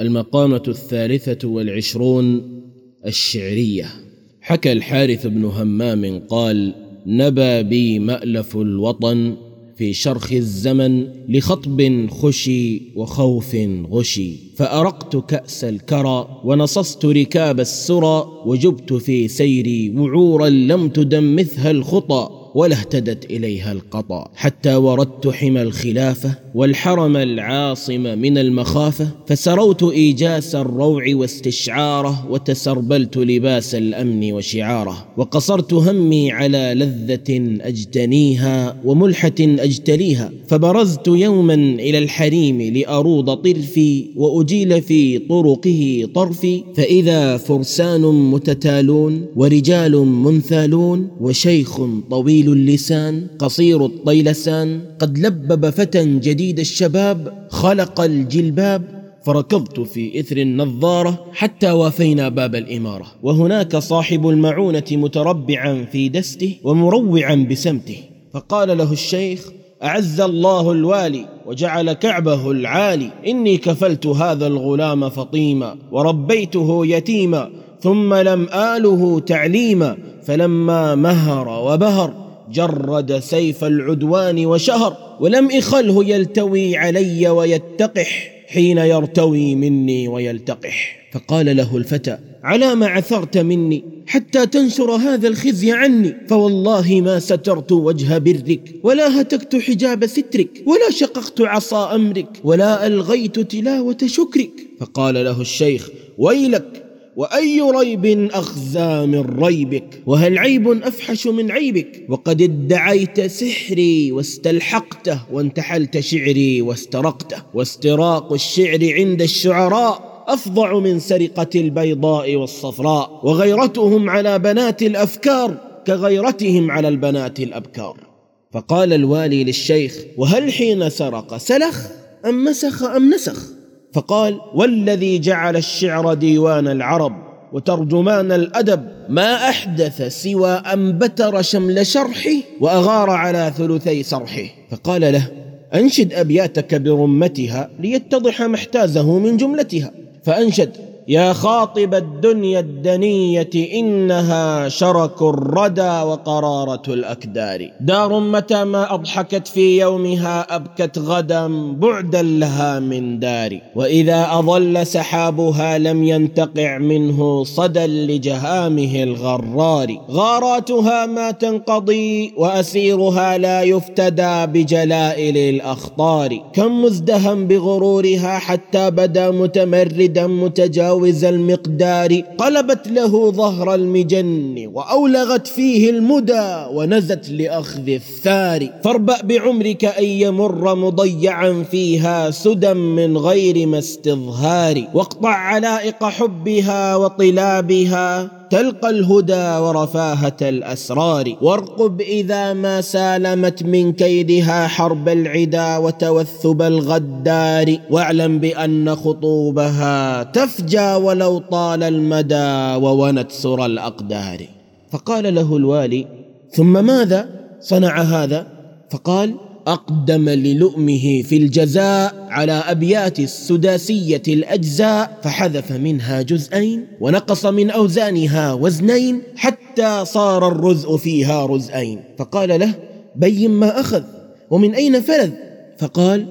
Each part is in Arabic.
المقامة الثالثة والعشرون الشعرية. حكى الحارث بن همام قال نبا بي مألف الوطن في شرخ الزمن لخطب خشي وخوف غشي فأرقت كأس الكرى ونصصت ركاب السرى وجبت في سيري وعورا لم تدمثها الخطى ولا اهتدت إليها القطا حتى وردت حمى الخلافة والحرم العاصم من المخافة فسروت إيجاس الروع واستشعاره وتسربلت لباس الأمن وشعاره وقصرت همي على لذة أجتنيها وملحة أجتليها فبرزت يوما إلى الحريم لأروض طرفي وأجيل في طرقه طرفي فإذا فرسان متتالون ورجال منثالون وشيخ طويل طويل اللسان قصير الطيلسان قد لبب فتى جديد الشباب خلق الجلباب. فركضت في إثر النظارة حتى وافينا باب الإمارة. وهناك صاحب المعونة متربعا في دسته ومروعا بسمته. فقال له الشيخ أعز الله الوالي وجعل كعبه العالي. إني كفلت هذا الغلام فطيما وربيته يتيما ثم لم آله تعليما. فلما مهر وبهر جرد سيف العدوان وشهر ولم إخله يلتوي علي ويتقح حين يرتوي مني ويلتقح. فقال له الفتى على ما عثرت مني حتى تنشر هذا الخزي عني. فوالله ما سترت وجه برك ولا هتكت حجاب سترك ولا شققت عصا أمرك ولا ألغيت تلاوة شكرك. فقال له الشيخ ويلك وأي ريب أخزى من ريبك؟ وهل عيب أفحش من عيبك؟ وقد ادعيت سحري واستلحقته وانتحلت شعري واسترقته واستراق الشعر عند الشعراء أفظع من سرقة البيضاء والصفراء وغيرتهم على بنات الأفكار كغيرتهم على البنات الأبكار. فقال الوالي للشيخ وهل حين سرق سلخ أم مسخ أم نسخ؟ فقال والذي جعل الشعر ديوان العرب وترجمان الأدب ما أحدث سوى أن بتر شمل شرحه وأغار على ثلثي صرحه فقال له أنشد أبياتك برمتها ليتضح ما احتازه من جملتها. فأنشد يا خاطب الدنيا الدنية إنها شرك الردى وقرارة الأكدار. دار متى ما أضحكت في يومها أبكت غدا بعدا لها من دار. وإذا أظل سحابها لم ينتقع منه صدى لجهامه الغرار. غاراتها ما تنقضي وأسيرها لا يفتدى بجلائل الأخطار. كم مزدهم بغرورها حتى بدا متمردا متجاوزا متجاوز المقدار قلبت له ظهر المجن وأولغت فيه المدى ونزت لأخذ الثار. فاربأ بعمرك أن يمر مضيعا فيها سدى من غير ما استظهار. واقطع علائق حبها وطلابها. تلقى الهدى ورفاهة الأسرار. وارقب إذا ما سالمت من كيدها حرب العدا وتوثب الغدار. واعلم بأن خطوبها تفجى ولو طال المدى وونت سر الأقدار. فقال له الوالي ثم ماذا؟ صنع هذا؟ فقال أقدم للؤمه في الجزاء على أبيات السداسية الأجزاء فحذف منها جزئين ونقص من أوزانها وزنين حتى صار الرزء فيها رزئين. فقال له بين ما أخذ ومن أين فلذ؟ فقال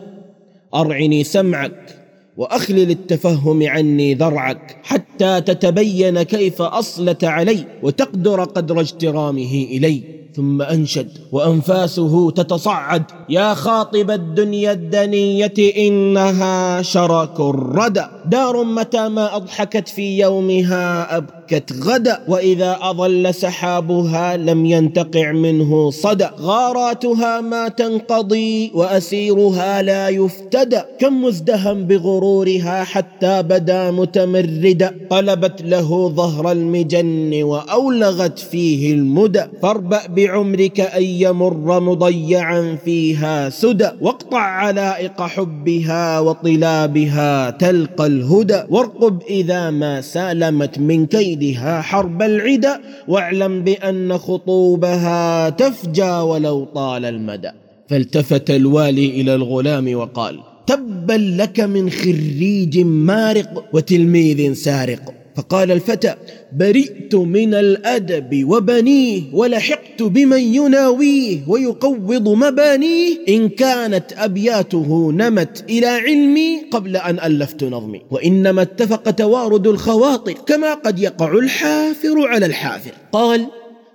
أرعني سمعك وأخلل التفهم عني ذرعك حتى تتبين كيف أصلت علي وتقدر قدر اجترامه إلي. ثم أنشد وأنفاسه تتصعد. يا خاطب الدنيا الدنية إنها شرك الردى. دار متى ما أضحكت في يومها أبكت غدا وإذا أظل سحابها لم ينتقع منه صدى غاراتها ما تنقضي وأسيرها لا يفتدى كم مزدهم بغرورها حتى بدا متمردا قلبت له ظهر المجن وأولغت فيه المدى فاربأ بعمرك أن يمر مضيعا فيها سدى واقطع علائق حبها وطلابها تلقى الهدى وارقب إذا ما سالمت من كيدها حرب العدا واعلم بأن خطوبها تفجى ولو طال المدى. فالتفت الوالي إلى الغلام وقال تبا لك من خريج مارق وتلميذ سارق. فقال الفتى برئت من الأدب وبنيه ولحقت بمن يناويه ويقوض مبانيه. إن كانت أبياته نمت إلى علمي قبل أن ألفت نظمي. وإنما اتفق توارد الخواطر كما قد يقع الحافر على الحافر. قال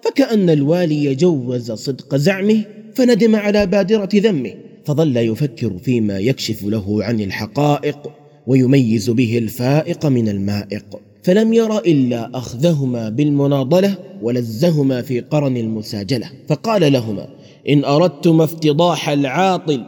فكأن الوالي جوز صدق زعمه فندم على بادرة ذمه. فظل يفكر فيما يكشف له عن الحقائق ويميز به الفائق من المائق. فلم ير إلا أخذهما بالمناضلة ولزهما في قرن المساجلة. فقال لهما إن أردتم افتضاح العاطل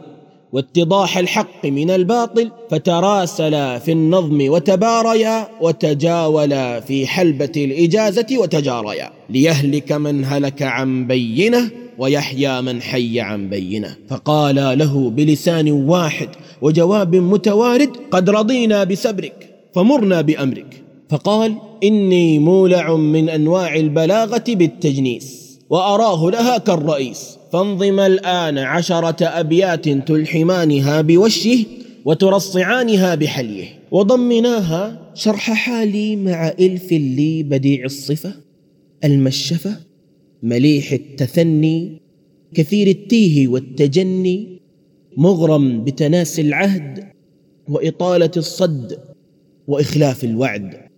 واتضاح الحق من الباطل فتراسلا في النظم وتباريا وتجاولا في حلبة الإجازة وتجاريا ليهلك من هلك عن بينة ويحيى من حي عن بينة. فقالا له بلسان واحد وجواب متوارد قد رضينا بسبرك فمرنا بأمرك. فقال إني مولع من أنواع البلاغة بالتجنيس وأراه لها كالرئيس. فانظم الآن عشرة أبيات تلحمانها بوشه وترصعانها بحليه وضمناها شرح حالي مع إلف لي بديع الصفة المشفة مليح التثني كثير التيه والتجني مغرم بتناسي العهد وإطالة الصد وإخلاف الوعد.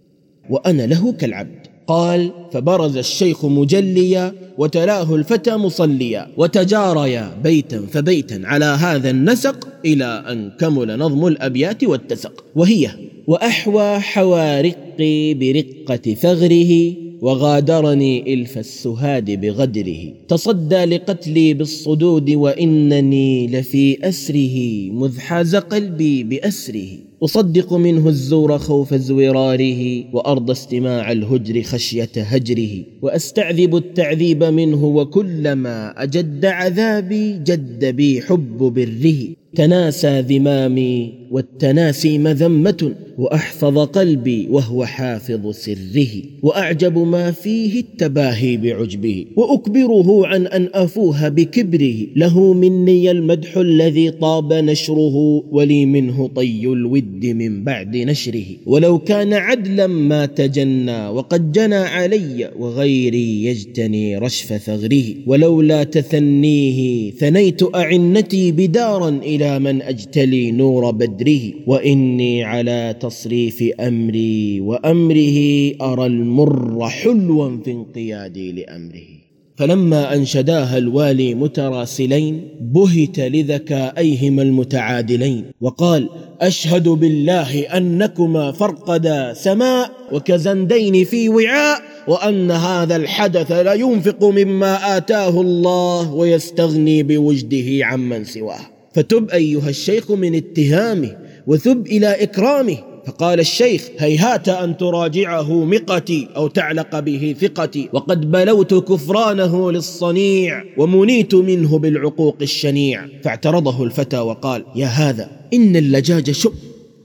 وأنا له كالعبد. قال فبرز الشيخ مجليا وتلاه الفتى مصليا وتجاريا بيتا فبيتا على هذا النسق إلى أن كمل نظم الأبيات والتسق. وهي وأحوى حوارقي برقة ثغره وغادرني إلف السهاد بغدره. تصدى لقتلي بالصدود وإنني لفي أسره مذ حاز قلبي بأسره. أصدق منه الزور خوف زوراره وأرضى استماع الهجر خشية هجره وأستعذب التعذيب منه وكلما أجد عذابي جد بي حب بره. تناسى ذمامي والتناسي مذمة وأحفظ قلبي وهو حافظ سره. وأعجب ما فيه التباهي بعجبه وأكبره عن أن أفوه بكبره. له مني المدح الذي طاب نشره ولي منه طي الود. من بعد نشره. ولو كان عدلا ما تجنى وقد جنى علي وغيري يجتني رشف ثغره. ولولا تثنيه ثنيت أعنتي بدارا إلى من أجتلي نور بدره. وإني على تصريف أمري وأمره أرى المر حلوا في انقيادي لأمره. فلما أنشداها الوالي متراسلين بهت لذكائيهما المتعادلين وقال أشهد بالله أنكما فرقدا سماء وكزندين في وعاء وأن هذا الحدث لينفق مما آتاه الله ويستغني بوجده عمن سواه. فتب أيها الشيخ من اتهامه وثب إلى إكرامه فقال الشيخ هيهات أن تراجعه مقتي أو تعلق به ثقتي وقد بلوت كفرانه للصنيع ومنيت منه بالعقوق الشنيع. فاعترضه الفتى وقال يا هذا إن اللجاج شؤ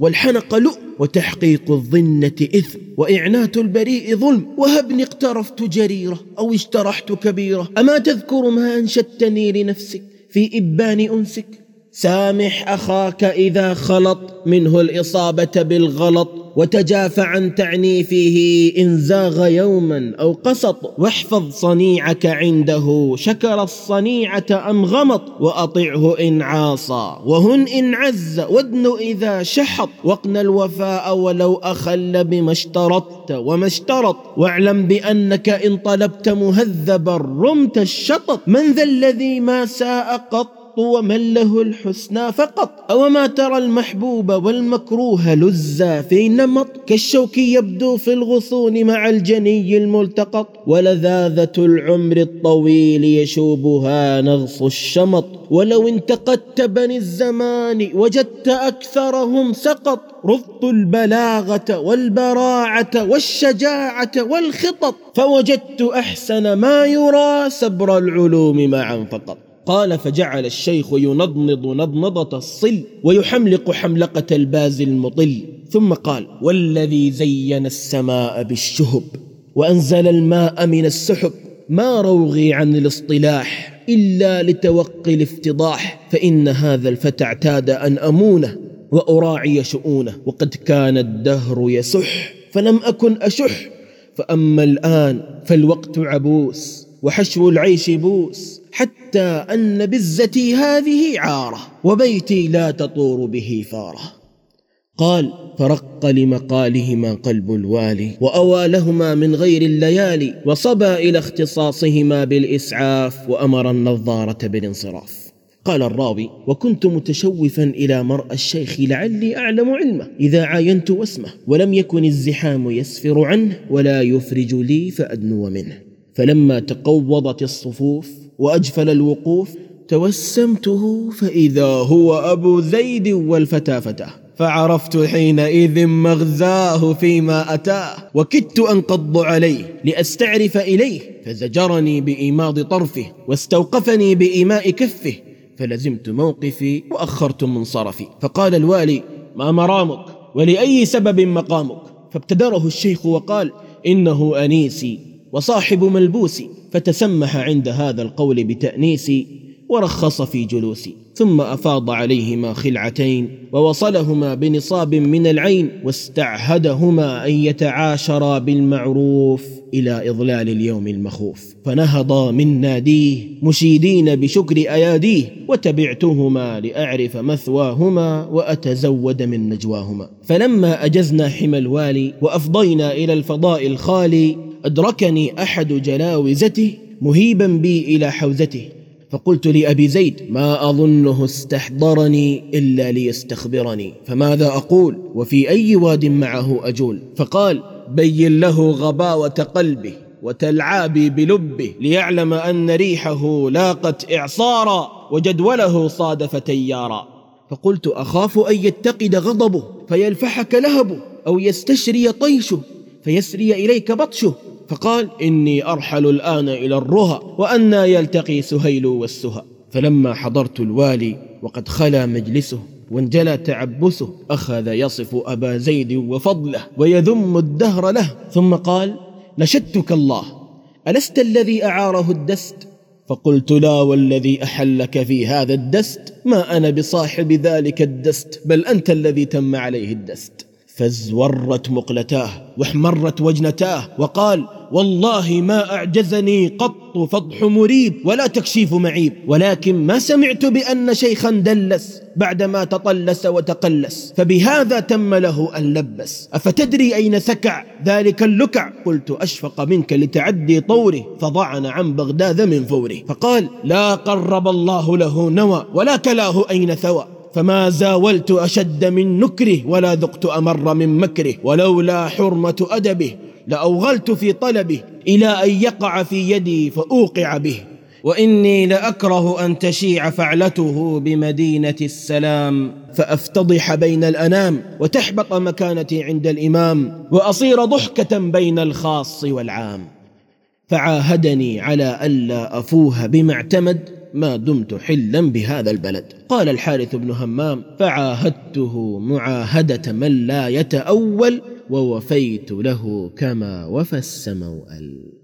والحنق لؤ وتحقيق الظنة إثم وإعنات البريء ظلم وهبني اقترفت جريرة أو اشترحت كبيرة أما تذكر ما أنشدتني لنفسك في إبان أنسك؟ سامح أخاك إذا خلط منه الإصابة بالغلط وتجافى عن تعنيفه إن زاغ يوما أو قسط واحفظ صنيعك عنده شكر الصنيعة أم غمط وأطعه إن عاصى وهن إن عز وادن إذا شحط وقن الوفاء ولو أخل بما اشترطت وما اشترط واعلم بأنك إن طلبت مهذبا رمت الشطط من ذا الذي ما ساء قط ومن له الحسنى فقط. أو ما ترى المحبوب والمكروه لزا في نمط كالشوك يبدو في الغصون مع الجني الملتقط. ولذاذة العمر الطويل يشوبها نغص الشمط. ولو انتقدت بني الزمان وجدت أكثرهم سقط. رفض البلاغة والبراعة والشجاعة والخطط. فوجدت أحسن ما يرى سبر العلوم معا فقط. قال فجعل الشيخ ينضنض نضنضة الصل ويحملق حملقة الباز المطل. ثم قال والذي زين السماء بالشهب وأنزل الماء من السحب ما روغي عن الاصطلاح إلا لتوقي الافتضاح فإن هذا الفتى اعتاد أن أمونه وأراعي شؤونه وقد كان الدهر يسح فلم أكن أشح فأما الآن فالوقت عبوس وحشو العيش بوس. حتى أن بزتي هذه عارة وبيتي لا تطور به فارة. قال فرق لمقالهما قلب الوالي وأوى لهما من غير الليالي وصبى إلى اختصاصهما بالإسعاف وأمر النظارة بالانصراف. قال الراوي وكنت متشوفا إلى مرأى الشيخ لعلي أعلم علمه إذا عاينت واسمه ولم يكن الزحام يسفر عنه ولا يفرج لي فأدنو منه. فلما تقوضت الصفوف وأجفل الوقوف توسمته فإذا هو أبو زيد والفتى فتاه فعرفت حينئذ مغزاه فيما أتاه وكدت أنقض عليه لأستعرف إليه فزجرني بإيماض طرفه واستوقفني بإيماء كفه فلزمت موقفي وأخرت منصرفي فقال الوالي ما مرامك؟ ولأي سبب مقامك؟ فابتدره الشيخ وقال إنه أنيسي. وصاحب ملبوسي فتسمح عند هذا القول بتأنيسي ورخص في جلوسي ثم أفاض عليهما خلعتين ووصلهما بنصاب من العين واستعهدهما أن يتعاشرا بالمعروف إلى إضلال اليوم المخوف. فنهضا من ناديه مشيدين بشكر أياديه وتبعتهما لأعرف مثواهما وأتزود من نجواهما. فلما أجزنا حمى الوالي وأفضينا إلى الفضاء الخالي أدركني أحد جلاوزته مهيبا بي إلى حوزته. فقلت لأبي زيد ما أظنه استحضرني إلا ليستخبرني. فماذا أقول؟ وفي أي واد معه أجول. فقال بين له غباوة قلبه وتلعابي بلبه ليعلم أن ريحه لاقت إعصارا وجدوله صادف تيارا. فقلت أخاف أن يتقد غضبه فيلفحك لهبه أو يستشري طيشه فيسري إليك بطشه. فقال إني أرحل الآن إلى الرهى وأنا يلتقي سهيل والسهى. فلما حضرت الوالي وقد خلا مجلسه وانجلى تعبسه أخذ يصف أبا زيد وفضله ويذم الدهر له ثم قال نشدتك الله ألست الذي أعاره الدست؟ فقلت لا والذي أحلك في هذا الدست ما أنا بصاحب ذلك الدست بل أنت الذي تم عليه الدست. فازورت مقلتاه واحمرت وجنتاه وقال والله ما أعجزني قط فضح مريب ولا تكشيف معيب ولكن ما سمعت بأن شيخا دلس بعدما تطلس وتقلس فبهذا تم له أن لبس. أفتدري أين سكع ذلك اللكع؟ قلت أشفق منك لتعدي طوره فضعن عن بغداد من فوره فقال لا قرب الله له نوى ولا كلاه أين ثوى. فما زاولت أشد من نكره ولا ذقت أمر من مكره ولولا حرمة أدبه لأوغلت في طلبه إلى أن يقع في يدي فأوقع به. وإني لأكره أن تشيع فعلته بمدينة السلام. فأفتضح بين الأنام وتحبط مكانتي عند الإمام وأصير ضحكة بين الخاص والعام. فعاهدني على ألا أفوه بما اعتمد ما دمت حلا بهذا البلد. قال الحارث بن همام فعاهدته معاهدة من لا يتأول ووفيت له كما وفى السموأل